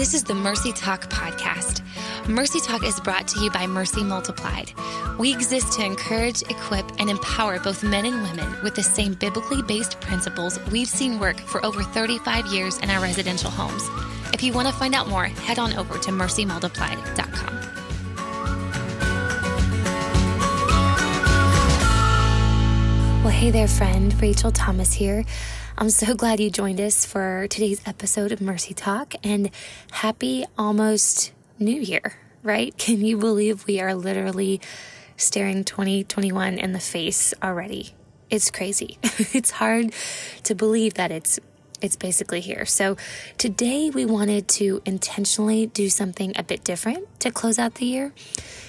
This is the Mercy Talk podcast. Mercy Talk is brought to you by Mercy Multiplied. We exist to encourage, equip, and empower both men and women with the same biblically based principles we've seen work for over 35 years in our residential homes. If you want to find out more, head on over to mercymultiplied.com. Well, hey there, friend. Rachel Thomas here. I'm so glad you joined us for today's episode of Mercy Talk and happy almost New Year, right? Can you believe we are literally staring 2021 in the face already? It's crazy. it's hard to believe that it's it's basically here. So today we wanted to intentionally do something a bit different to close out the year.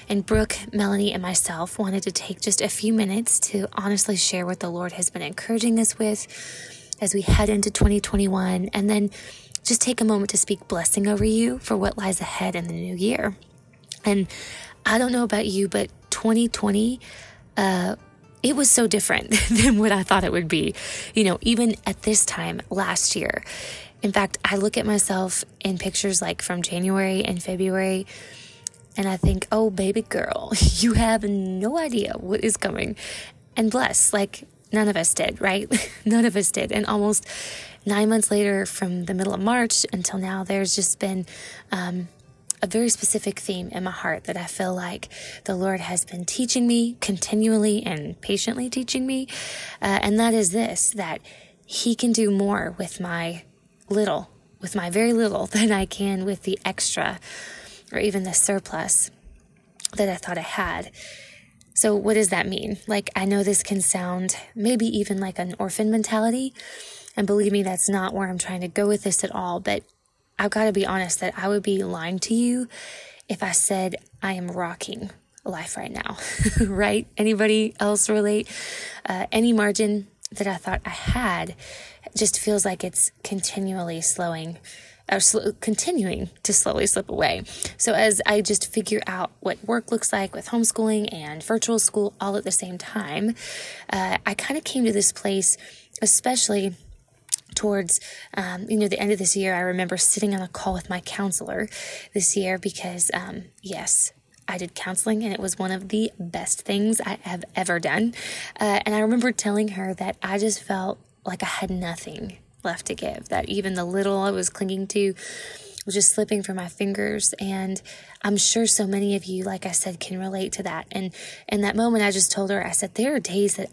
And Brooke, Melanie, and myself wanted to take just a few minutes to honestly share what the Lord has been encouraging us with as we head into 2021 and then just take a moment to speak blessing over you for what lies ahead in the new year. And I don't know about you, but 2020, uh, it was so different than what I thought it would be. You know, even at this time last year. In fact, I look at myself in pictures like from January and February, and I think, oh, baby girl, you have no idea what is coming. And bless, like, None of us did, right? None of us did. And almost nine months later, from the middle of March until now, there's just been um, a very specific theme in my heart that I feel like the Lord has been teaching me continually and patiently teaching me. Uh, and that is this that He can do more with my little, with my very little, than I can with the extra or even the surplus that I thought I had. So, what does that mean? Like, I know this can sound maybe even like an orphan mentality. And believe me, that's not where I'm trying to go with this at all. But I've got to be honest that I would be lying to you if I said I am rocking life right now, right? Anybody else relate? Uh, any margin that I thought I had just feels like it's continually slowing are sl- continuing to slowly slip away. So as I just figure out what work looks like with homeschooling and virtual school all at the same time, uh, I kind of came to this place, especially towards um, you know the end of this year i remember sitting on a call with my counselor this year because um, yes I did counseling and it was one of the best things I have ever done. Uh, and I remember telling her that I just felt like I had nothing left to give, that even the little I was clinging to was just slipping from my fingers. And I'm sure so many of you, like I said, can relate to that. And in that moment, I just told her, I said, there are days that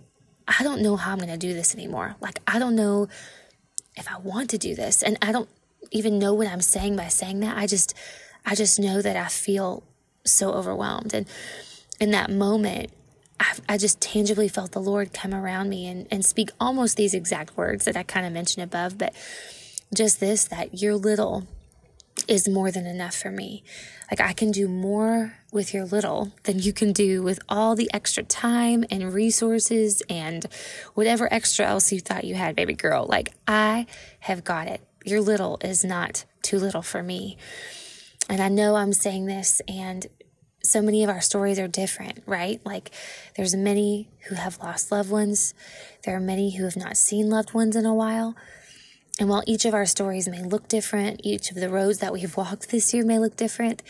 I don't know how I'm going to do this anymore. Like, I don't know if I want to do this. And I don't even know what I'm saying by saying that. I just, I just know that I feel so overwhelmed. And in that moment, I, just tangibly felt the Lord come around me and, and speak almost these exact words that I kind of mentioned above, but just this that your little is more than enough for me. Like I can do more with your little than you can do with all the extra time and resources and whatever extra else you thought you had, baby girl. Like I have got it. Your little is not too little for me. And I know I'm saying this and so many of our stories are different, right? Like there's many who have lost loved ones. There are many who have not seen loved ones in a while. And while each of our stories may look different, each of the roads that we've walked this year may look different,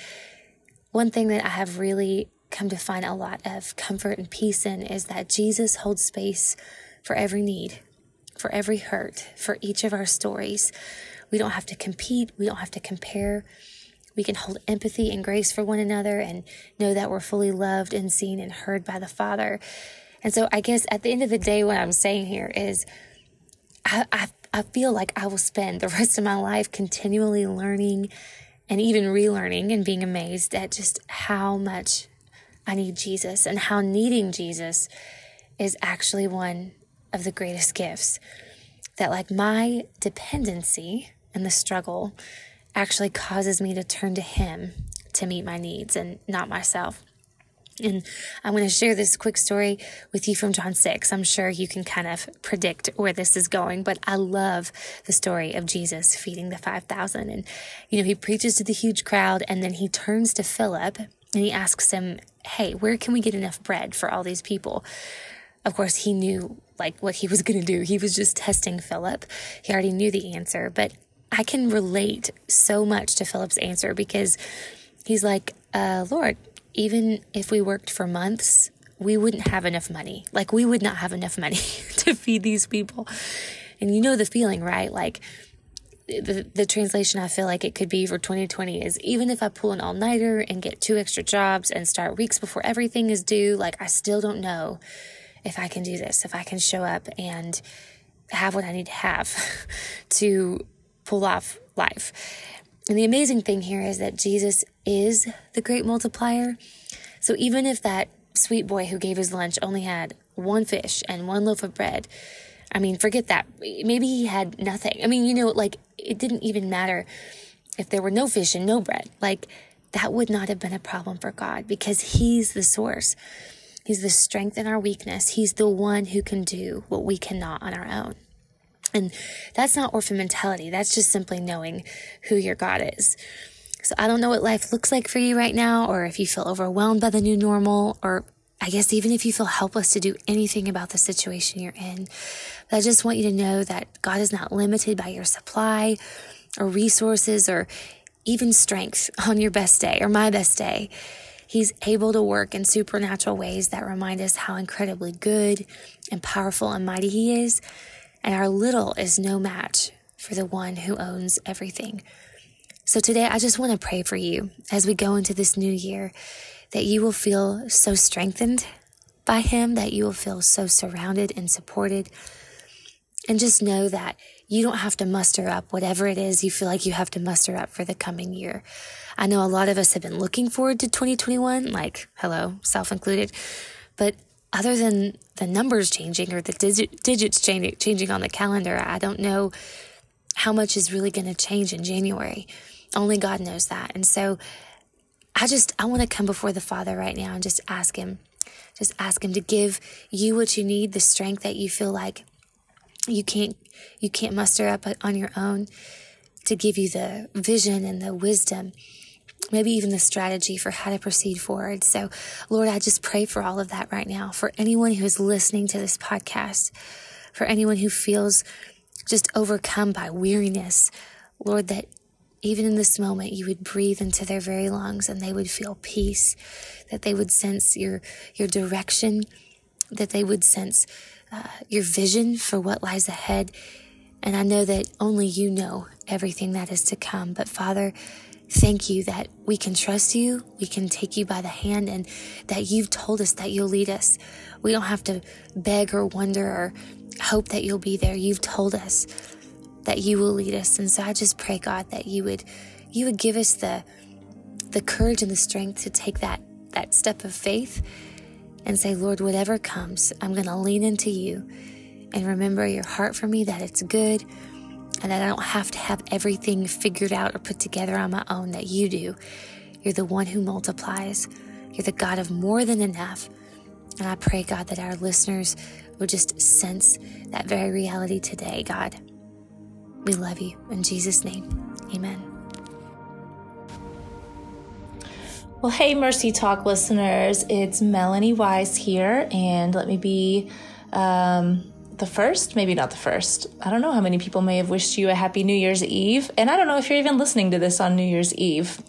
one thing that I have really come to find a lot of comfort and peace in is that Jesus holds space for every need, for every hurt, for each of our stories. We don't have to compete. We don't have to compare. We can hold empathy and grace for one another and know that we're fully loved and seen and heard by the Father. And so I guess at the end of the day, what I'm saying here is I, I, I feel like I will spend the rest of my life continually learning and even relearning and being amazed at just how much I need Jesus and how needing Jesus is actually one of the greatest gifts. That, like, my dependency and the struggle actually causes me to turn to Him to meet my needs and not myself. And I'm going to share this quick story with you from John 6. I'm sure you can kind of predict where this is going, but I love the story of Jesus feeding the 5,000. And, you know, he preaches to the huge crowd and then he turns to Philip and he asks him, Hey, where can we get enough bread for all these people? Of course, he knew like what he was going to do. He was just testing Philip. He already knew the answer, but I can relate so much to Philip's answer because he's like, uh, Lord, even if we worked for months, we wouldn't have enough money. Like, we would not have enough money to feed these people. And you know the feeling, right? Like, the, the translation I feel like it could be for 2020 is even if I pull an all nighter and get two extra jobs and start weeks before everything is due, like, I still don't know if I can do this, if I can show up and have what I need to have to pull off life. And the amazing thing here is that Jesus is the great multiplier. So even if that sweet boy who gave his lunch only had one fish and one loaf of bread, I mean, forget that. Maybe he had nothing. I mean, you know, like it didn't even matter if there were no fish and no bread. Like that would not have been a problem for God because he's the source. He's the strength in our weakness. He's the one who can do what we cannot on our own. And that's not orphan mentality. That's just simply knowing who your God is. So I don't know what life looks like for you right now, or if you feel overwhelmed by the new normal, or I guess even if you feel helpless to do anything about the situation you're in. But I just want you to know that God is not limited by your supply or resources or even strength on your best day or my best day. He's able to work in supernatural ways that remind us how incredibly good and powerful and mighty He is and our little is no match for the one who owns everything. So today, I just want to pray for you as we go into this new year that you will feel so strengthened by Him, that you will feel so surrounded and supported. And just know that you don't have to muster up whatever it is you feel like you have to muster up for the coming year. I know a lot of us have been looking forward to 2021, like, hello, self included. But other than the numbers changing or the digit, digits changing, changing on the calendar, I don't know how much is really going to change in January. Only God knows that. And so I just, I want to come before the Father right now and just ask Him, just ask Him to give you what you need, the strength that you feel like you can't, you can't muster up on your own, to give you the vision and the wisdom maybe even the strategy for how to proceed forward. So, Lord, I just pray for all of that right now, for anyone who is listening to this podcast, for anyone who feels just overcome by weariness, Lord, that even in this moment, you would breathe into their very lungs and they would feel peace, that they would sense your, your direction, that they would sense uh, your vision for what lies ahead. And I know that only you know everything that is to come. But Father, Thank you that we can trust you, we can take you by the hand, and that you've told us that you'll lead us. We don't have to beg or wonder or hope that you'll be there. You've told us that you will lead us. And so I just pray, God, that you would you would give us the the courage and the strength to take that that step of faith and say, Lord, whatever comes, I'm going to lean into you and remember your heart for me that it's good and that I don't have to have everything figured out or put together on my own that you do. You're the one who multiplies. You're the God of more than enough. And I pray, God, that our listeners will just sense that very reality today, God. We love you. In Jesus' name, amen. Well, hey, Mercy Talk listeners, it's Melanie Wise here, and let me be um, the first, maybe not the first. I don't know how many people may have wished you a happy New Year's Eve. And I don't know if you're even listening to this on New Year's Eve.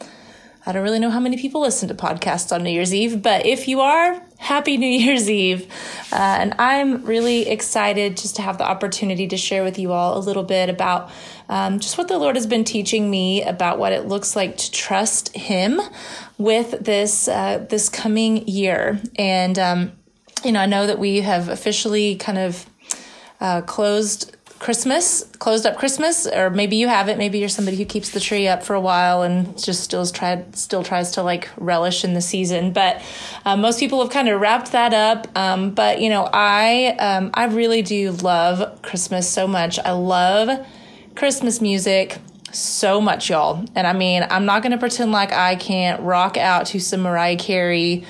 I don't really know how many people listen to podcasts on New Year's Eve, but if you are, happy New Year's Eve. Uh, and I'm really excited just to have the opportunity to share with you all a little bit about um, just what the Lord has been teaching me about what it looks like to trust Him with this uh, this coming year. And um, you know, I know that we have officially kind of uh, closed Christmas, closed up Christmas, or maybe you have it. Maybe you're somebody who keeps the tree up for a while and just still tried, still tries to like relish in the season. But uh, most people have kind of wrapped that up. Um, but you know, I um, I really do love Christmas so much. I love Christmas music so much, y'all. And I mean, I'm not going to pretend like I can't rock out to some Mariah Carey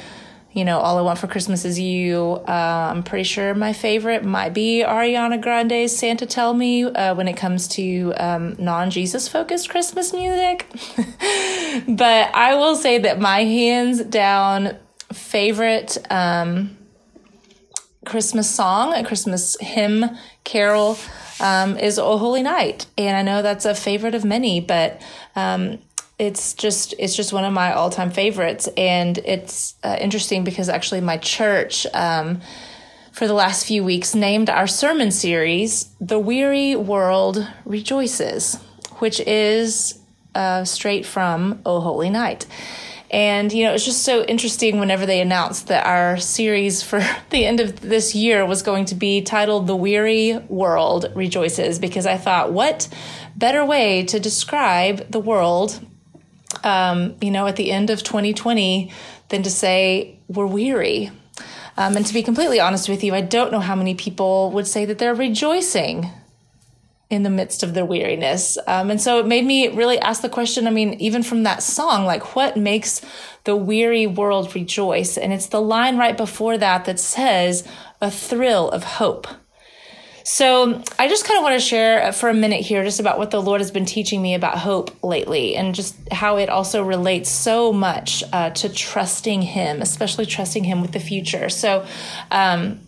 you know, All I Want for Christmas Is You. Uh, I'm pretty sure my favorite might be Ariana Grande's Santa Tell Me uh, when it comes to um, non Jesus focused Christmas music. but I will say that my hands down favorite um, Christmas song, a Christmas hymn, carol, um, is "O Holy Night," and I know that's a favorite of many, but um, it's just it's just one of my all time favorites, and it's uh, interesting because actually my church. Um, for the last few weeks, named our sermon series "The Weary World Rejoices," which is uh, straight from "O Holy Night." And, you know, it's just so interesting whenever they announced that our series for the end of this year was going to be titled The Weary World Rejoices, because I thought, what better way to describe the world, um, you know, at the end of 2020 than to say we're weary? Um, and to be completely honest with you, I don't know how many people would say that they're rejoicing in the midst of their weariness. Um, and so it made me really ask the question I mean, even from that song, like what makes the weary world rejoice? And it's the line right before that that says, a thrill of hope. So I just kind of want to share for a minute here just about what the Lord has been teaching me about hope lately and just how it also relates so much uh, to trusting Him, especially trusting Him with the future. So, um,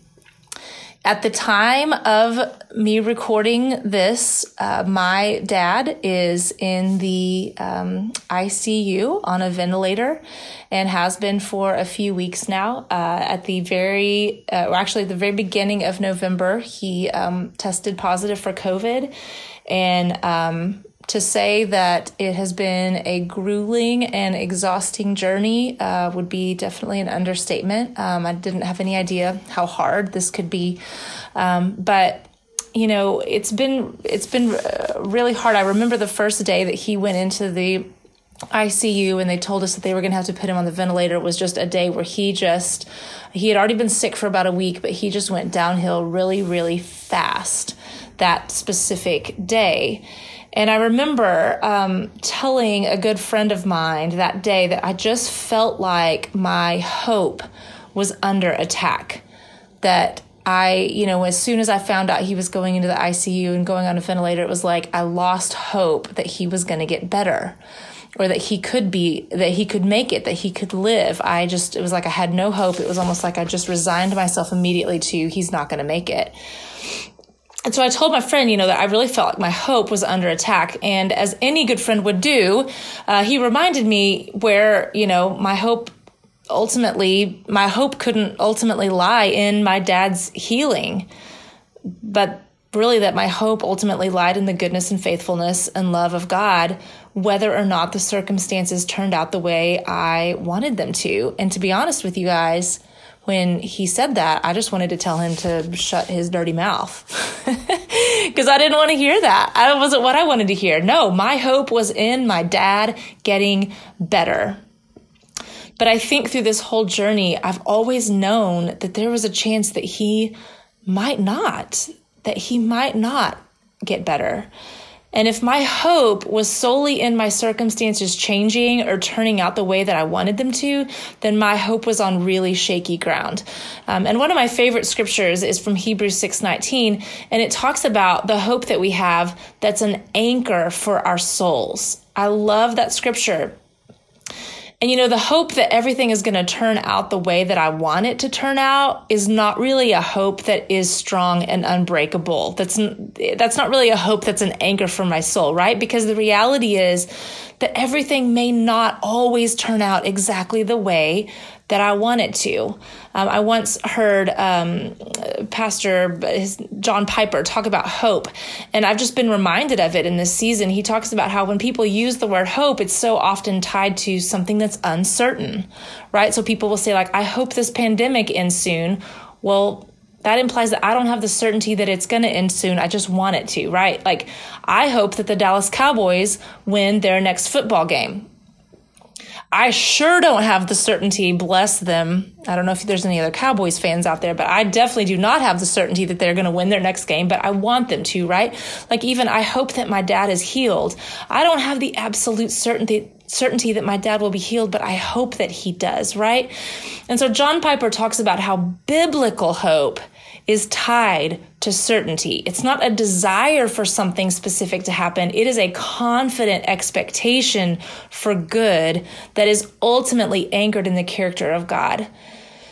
at the time of me recording this, uh, my dad is in the um, ICU on a ventilator and has been for a few weeks now. Uh, at the very, uh, actually, the very beginning of November, he um, tested positive for COVID. And um, to say that it has been a grueling and exhausting journey uh, would be definitely an understatement. Um, I didn't have any idea how hard this could be, um, but you know, it's been it's been uh, really hard. I remember the first day that he went into the ICU and they told us that they were going to have to put him on the ventilator. It was just a day where he just he had already been sick for about a week, but he just went downhill really, really fast that specific day. And I remember um, telling a good friend of mine that day that I just felt like my hope was under attack. That I, you know, as soon as I found out he was going into the ICU and going on a ventilator, it was like I lost hope that he was going to get better or that he could be, that he could make it, that he could live. I just, it was like I had no hope. It was almost like I just resigned myself immediately to he's not going to make it. And so I told my friend, you know, that I really felt like my hope was under attack. And as any good friend would do, uh, he reminded me where, you know, my hope ultimately, my hope couldn't ultimately lie in my dad's healing, but really that my hope ultimately lied in the goodness and faithfulness and love of God, whether or not the circumstances turned out the way I wanted them to. And to be honest with you guys, when he said that, I just wanted to tell him to shut his dirty mouth because I didn't want to hear that. I wasn't what I wanted to hear. No, my hope was in my dad getting better. But I think through this whole journey, I've always known that there was a chance that he might not, that he might not get better. And if my hope was solely in my circumstances changing or turning out the way that I wanted them to, then my hope was on really shaky ground. Um, and one of my favorite scriptures is from Hebrews 6:19, and it talks about the hope that we have that's an anchor for our souls. I love that scripture and you know, the hope that everything is going to turn out the way that I want it to turn out is not really a hope that is strong and unbreakable. That's that's not really a hope that's an anchor for my soul, right? Because the reality is that everything may not always turn out exactly the way that I want it to. Um, I once heard um, Pastor John Piper talk about hope, and I've just been reminded of it in this season. He talks about how when people use the word hope, it's so often tied to something that's uncertain, right? So people will say, like, I hope this pandemic ends soon. Well, that implies that I don't have the certainty that it's going to end soon. I just want it to, right? Like, I hope that the Dallas Cowboys win their next football game. I sure don't have the certainty, bless them. I don't know if there's any other Cowboys fans out there, but I definitely do not have the certainty that they're going to win their next game, but I want them to, right? Like even I hope that my dad is healed. I don't have the absolute certainty certainty that my dad will be healed, but I hope that he does, right? And so John Piper talks about how biblical hope is tied to certainty. It's not a desire for something specific to happen. It is a confident expectation for good that is ultimately anchored in the character of God.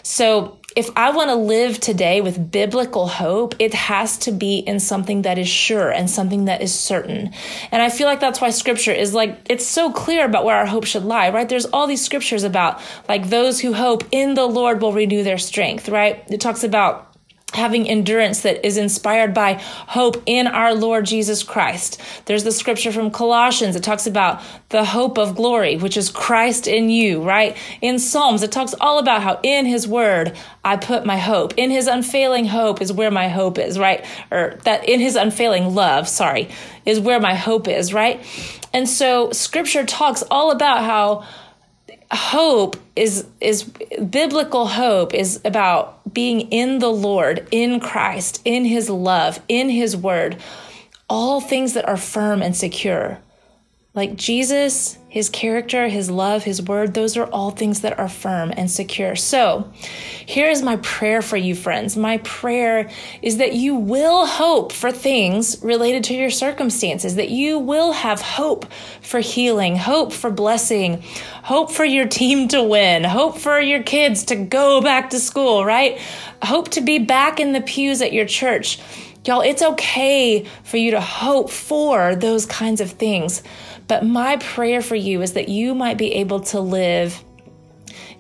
So if I want to live today with biblical hope, it has to be in something that is sure and something that is certain. And I feel like that's why scripture is like, it's so clear about where our hope should lie, right? There's all these scriptures about like those who hope in the Lord will renew their strength, right? It talks about having endurance that is inspired by hope in our Lord Jesus Christ. There's the scripture from Colossians. It talks about the hope of glory, which is Christ in you, right? In Psalms, it talks all about how in his word I put my hope. In his unfailing hope is where my hope is, right? Or that in his unfailing love, sorry, is where my hope is, right? And so scripture talks all about how hope is is biblical hope is about being in the Lord, in Christ, in his love, in his word. All things that are firm and secure. Like Jesus, his character, his love, his word, those are all things that are firm and secure. So, here is my prayer for you, friends. My prayer is that you will hope for things related to your circumstances, that you will have hope for healing, hope for blessing, hope for your team to win, hope for your kids to go back to school, right? Hope to be back in the pews at your church. Y'all, it's okay for you to hope for those kinds of things. But my prayer for you is that you might be able to live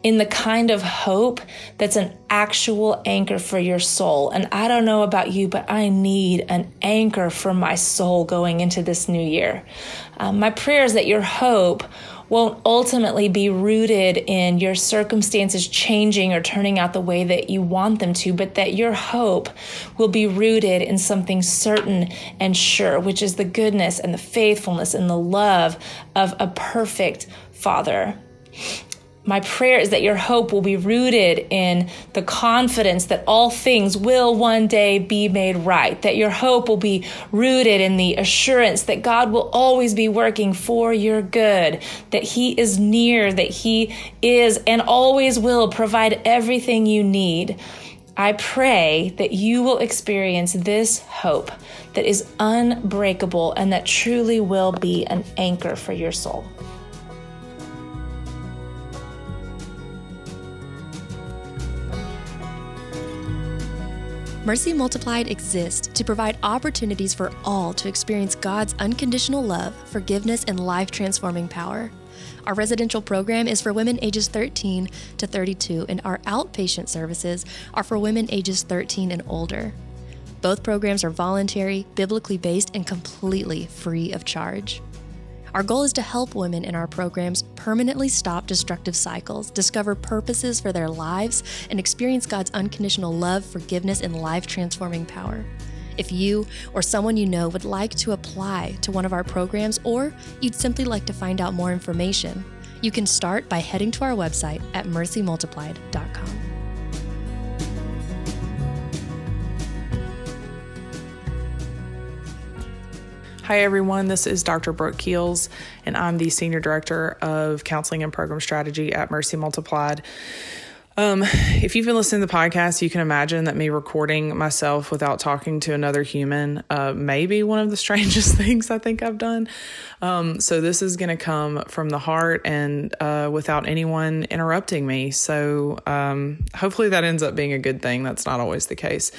in the kind of hope that's an actual anchor for your soul. And I don't know about you, but I need an anchor for my soul going into this new year. Um, my prayer is that your hope won't ultimately be rooted in your circumstances changing or turning out the way that you want them to, but that your hope will be rooted in something certain and sure, which is the goodness and the faithfulness and the love of a perfect Father my prayer is that your hope will be rooted in the confidence that all things will one day be made right, that your hope will be rooted in the assurance that God will always be working for your good, that He is near, that He is and always will provide everything you need. I pray that you will experience this hope that is unbreakable and that truly will be an anchor for your soul. Mercy Multiplied exists to provide opportunities for all to experience God's unconditional love, forgiveness, and life transforming power. Our residential program is for women ages 13 to 32, and our outpatient services are for women ages 13 and older. Both programs are voluntary, biblically based, and completely free of charge. Our goal is to help women in our programs permanently stop destructive cycles, discover purposes for their lives, and experience God's unconditional love, forgiveness, and life transforming power. If you or someone you know would like to apply to one of our programs, or you'd simply like to find out more information, you can start by heading to our website at mercymultiplied.com. Hi, everyone. This is Dr. Brooke Keels, and I'm the Senior Director of Counseling and Program Strategy at Mercy Multiplied. Um, if you've been listening to the podcast, you can imagine that me recording myself without talking to another human uh, may be one of the strangest things I think I've done. Um, so, this is going to come from the heart and uh, without anyone interrupting me. So, um, hopefully, that ends up being a good thing. That's not always the case.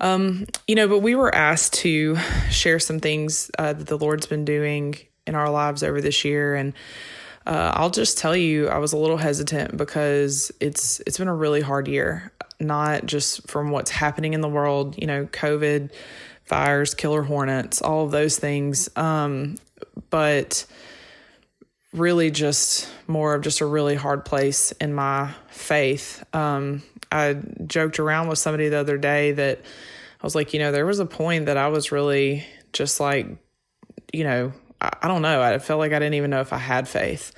Um, you know, but we were asked to share some things uh, that the Lord's been doing in our lives over this year, and uh, I'll just tell you, I was a little hesitant because it's it's been a really hard year. Not just from what's happening in the world, you know, COVID, fires, killer hornets, all of those things, um, but really just more of just a really hard place in my faith. Um, I joked around with somebody the other day that I was like, you know, there was a point that I was really just like, you know, I, I don't know. I felt like I didn't even know if I had faith.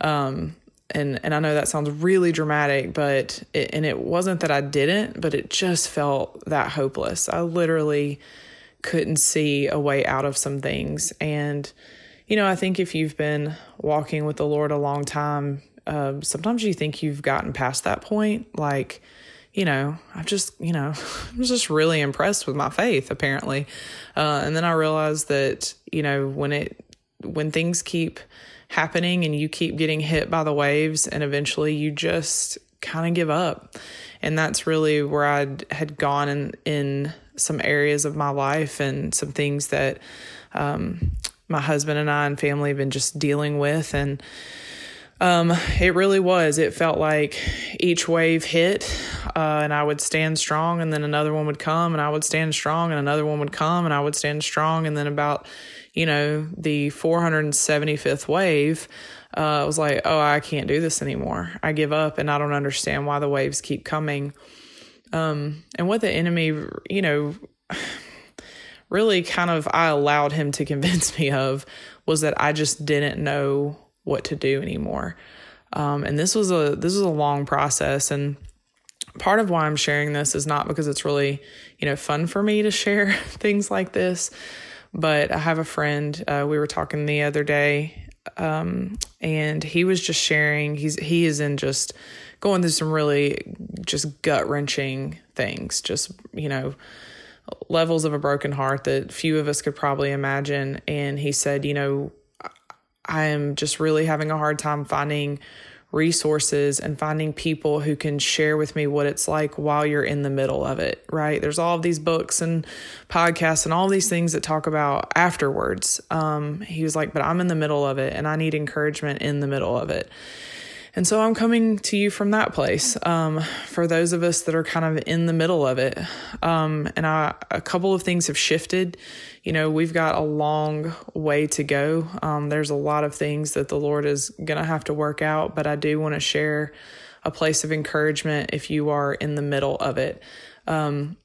Um, and and I know that sounds really dramatic, but it, and it wasn't that I didn't, but it just felt that hopeless. I literally couldn't see a way out of some things, and you know, I think if you've been walking with the Lord a long time, um, sometimes you think you've gotten past that point. Like, you know, I've just, you know, I was just really impressed with my faith, apparently. Uh, and then I realized that, you know, when it, when things keep happening and you keep getting hit by the waves and eventually you just kind of give up. And that's really where I had gone in, in some areas of my life and some things that um, my husband and I and family have been just dealing with. And um, it really was. It felt like each wave hit, uh, and I would stand strong, and then another one would come, and I would stand strong, and another one would come, and I would stand strong. And then about, you know, the 475th wave, uh, I was like, oh, I can't do this anymore. I give up, and I don't understand why the waves keep coming. Um, and what the enemy, you know, really kind of I allowed him to convince me of was that I just didn't know what to do anymore. Um, and this was a this was a long process and part of why I'm sharing this is not because it's really, you know, fun for me to share things like this, but I have a friend, uh, we were talking the other day, um, and he was just sharing, he's, he is in just going through some really just gut wrenching things, just, you know, levels of a broken heart that few of us could probably imagine. And he said, you know, I am just really having a hard time finding resources and finding people who can share with me what it's like while you're in the middle of it, right? There's all of these books and podcasts and all these things that talk about afterwards. Um, he was like, but I'm in the middle of it and I need encouragement in the middle of it. And so I'm coming to you from that place um, for those of us that are kind of in the middle of it. Um, and I, a couple of things have shifted. You know, we've got a long way to go. Um, there's a lot of things that the Lord is going to have to work out, but I do want to share a place of encouragement if you are in the middle of it. Um,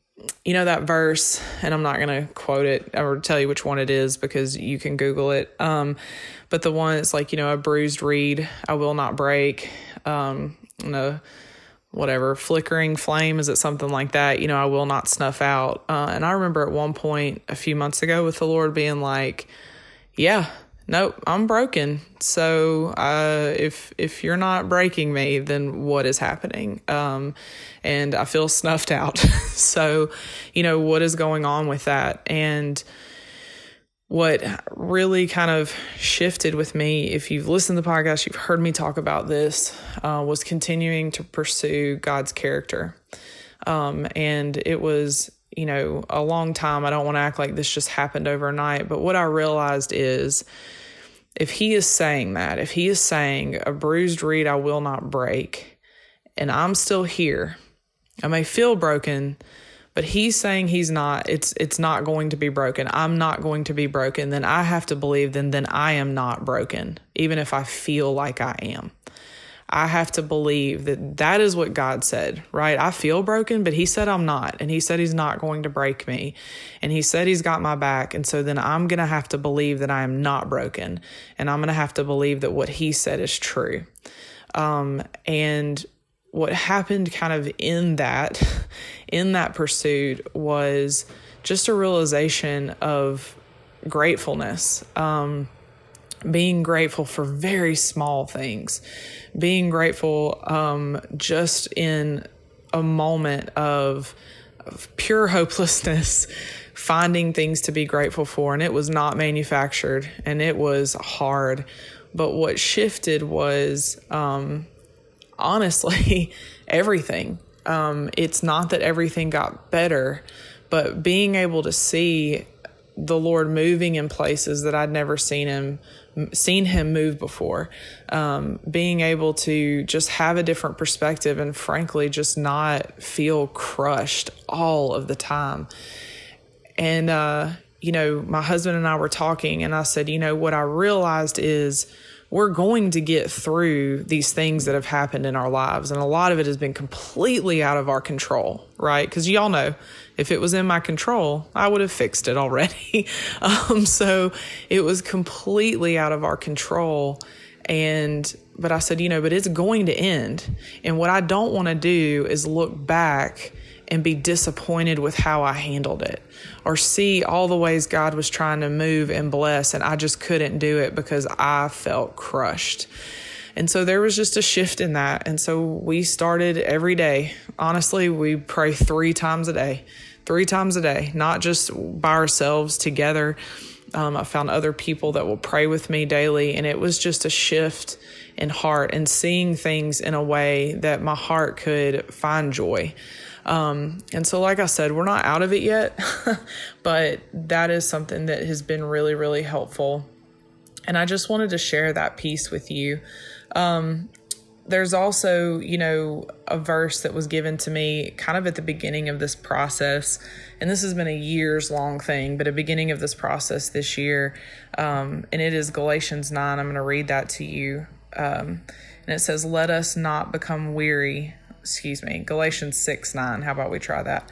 you know that verse, and I'm not going to quote it or tell you which one it is because you can Google it. Um, but the one it's like, you know, a bruised reed I will not break. Um, you know, whatever flickering flame is it something like that? You know, I will not snuff out. Uh, and I remember at one point a few months ago with the Lord being like, yeah, nope, I'm broken. So uh, if if you're not breaking me, then what is happening? Um, and I feel snuffed out. so, you know, what is going on with that? And what really kind of shifted with me, if you've listened to the podcast, you've heard me talk about this, uh, was continuing to pursue God's character. Um, and it was you know, a long time. I don't want to act like this just happened overnight, but what I realized is if he is saying that, if he is saying, a bruised reed I will not break, and I'm still here, I may feel broken, but he's saying he's not it's it's not going to be broken. I'm not going to be broken. Then i have to believe then then i am not broken even if i feel like i am I have to believe that that is what God said, right? I feel broken, but He said I'm not. And He said He's not going to break me. And He said He's got my back. And so then I'm going to have to believe that I am not broken. And I'm going to have to believe that what He said is true. Um, and what happened kind of in that, in that pursuit was just a realization of gratefulness. Um, being grateful for very small things, being grateful um, just in a moment of, of pure hopelessness, finding things to be grateful for. And it was not manufactured and it was hard. But what shifted was um, honestly everything. Um, it's not that everything got better, but being able to see the Lord moving in places that I'd never seen him seen him move before. Um, being able to just have a different perspective and frankly just not feel crushed all of the time. And uh, you know, my husband and I were talking and I said, you know, what I realized is we're going to get through these things that have happened in our lives. And a lot of it has been completely out of our control, right? Because y'all know if it was in my control, I would have fixed it already. um, so it was completely out of our control. And, but I said, you know, but it's going to end. And what I don't want to do is look back and be disappointed with how I handled it or see all the ways God was trying to move and bless, and I just couldn't do it because I felt crushed. And so there was just a shift in that. And so we started every day. Honestly, we pray three times a day, three times a day, not just by ourselves together. Um, I found other people that will pray with me daily, and it was just a shift in heart and seeing things in a way that my heart could find joy. Um, and so, like I said, we're not out of it yet, but that is something that has been really, really helpful. And I just wanted to share that piece with you. Um, there's also, you know, a verse that was given to me kind of at the beginning of this process. And this has been a years long thing, but a beginning of this process this year. Um, and it is Galatians 9. I'm going to read that to you. Um, and it says, Let us not become weary. Excuse me, Galatians 6 9. How about we try that?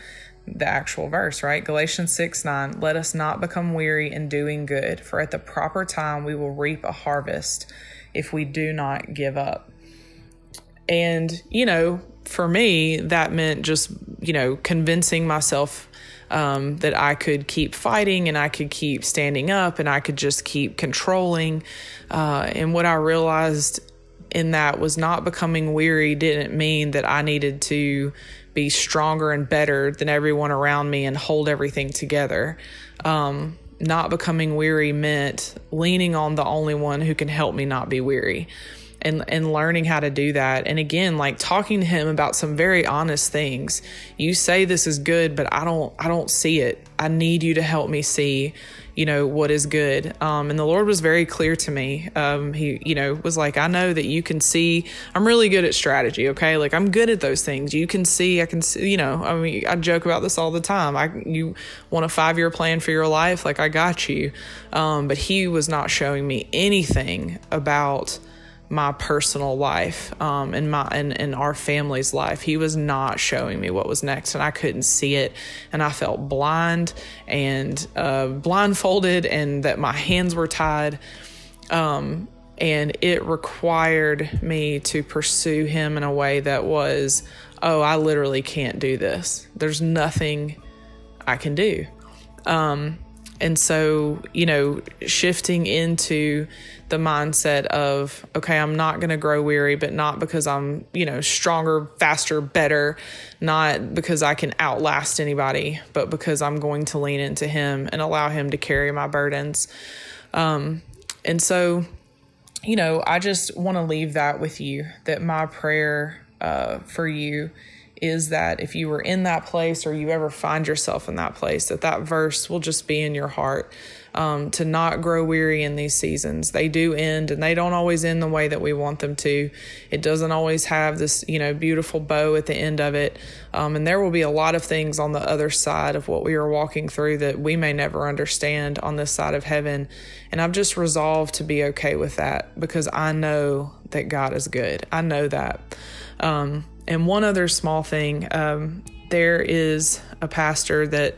The actual verse, right? Galatians 6 9. Let us not become weary in doing good, for at the proper time we will reap a harvest if we do not give up. And, you know, for me, that meant just, you know, convincing myself um, that I could keep fighting and I could keep standing up and I could just keep controlling. Uh, and what I realized in that was not becoming weary didn't mean that I needed to be stronger and better than everyone around me and hold everything together. Um, not becoming weary meant leaning on the only one who can help me not be weary and and learning how to do that. And again like talking to him about some very honest things. You say this is good but i don't i don't see it. I need you to help me see you know what is good. Um, and the lord was very clear to me. Um, he you know was like i know that you can see i'm really good at strategy okay? Like i'm good at those things. You can see i can see you know i mean i joke about this all the time. I you want a five year plan for your life? Like i got you. Um, but he was not showing me anything about my personal life um, and my and, and our family's life. He was not showing me what was next, and I couldn't see it, and I felt blind and uh, blindfolded, and that my hands were tied. Um, and it required me to pursue him in a way that was, oh, I literally can't do this. There's nothing I can do. Um, and so, you know, shifting into the mindset of, okay, I'm not going to grow weary, but not because I'm, you know, stronger, faster, better, not because I can outlast anybody, but because I'm going to lean into Him and allow Him to carry my burdens. Um, and so, you know, I just want to leave that with you that my prayer uh, for you is that if you were in that place or you ever find yourself in that place, that that verse will just be in your heart. Um, to not grow weary in these seasons. They do end and they don't always end the way that we want them to. It doesn't always have this, you know, beautiful bow at the end of it. Um, and there will be a lot of things on the other side of what we are walking through that we may never understand on this side of heaven. And I've just resolved to be okay with that because I know that God is good. I know that. Um, and one other small thing um, there is a pastor that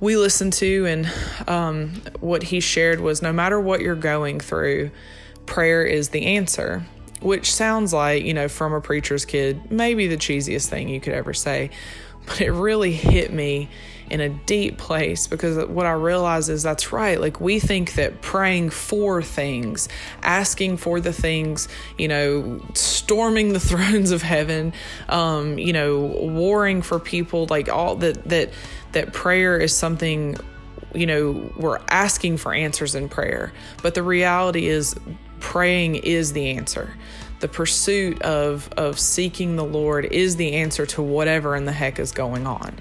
we listened to, and um, what he shared was no matter what you're going through, prayer is the answer. Which sounds like, you know, from a preacher's kid, maybe the cheesiest thing you could ever say. But it really hit me in a deep place because what I realize is that's right. Like we think that praying for things, asking for the things, you know, storming the thrones of heaven, um, you know, warring for people, like all that that that prayer is something you know, we're asking for answers in prayer. But the reality is praying is the answer the pursuit of of seeking the Lord is the answer to whatever in the heck is going on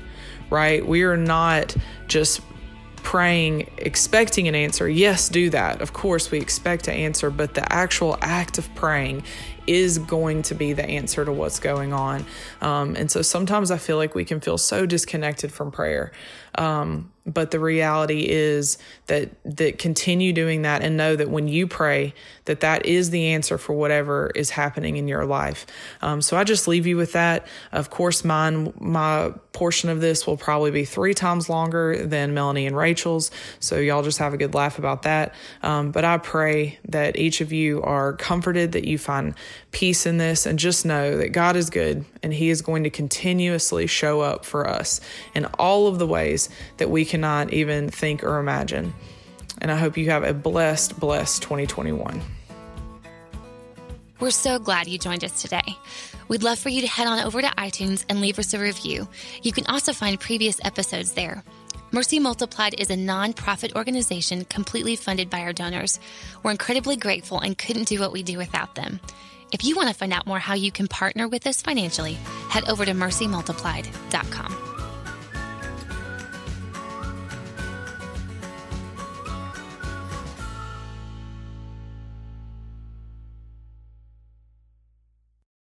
right? We are not just praying expecting an answer. Yes, do that. Of course, we expect to answer, but the actual act of praying is going to be the answer to what's going on. Um, and so sometimes I feel like we can feel so disconnected from prayer. Um, but the reality is that that continue doing that and know that when you pray that that is the answer for whatever is happening in your life um, so i just leave you with that of course mine my portion of this will probably be three times longer than melanie and rachel's so y'all just have a good laugh about that um, but i pray that each of you are comforted that you find peace in this and just know that god is good and he is going to continuously show up for us in all of the ways that we cannot even think or imagine. And I hope you have a blessed, blessed 2021. We're so glad you joined us today. We'd love for you to head on over to iTunes and leave us a review. You can also find previous episodes there. Mercy Multiplied is a nonprofit organization completely funded by our donors. We're incredibly grateful and couldn't do what we do without them. If you want to find out more how you can partner with us financially, head over to mercymultiplied.com.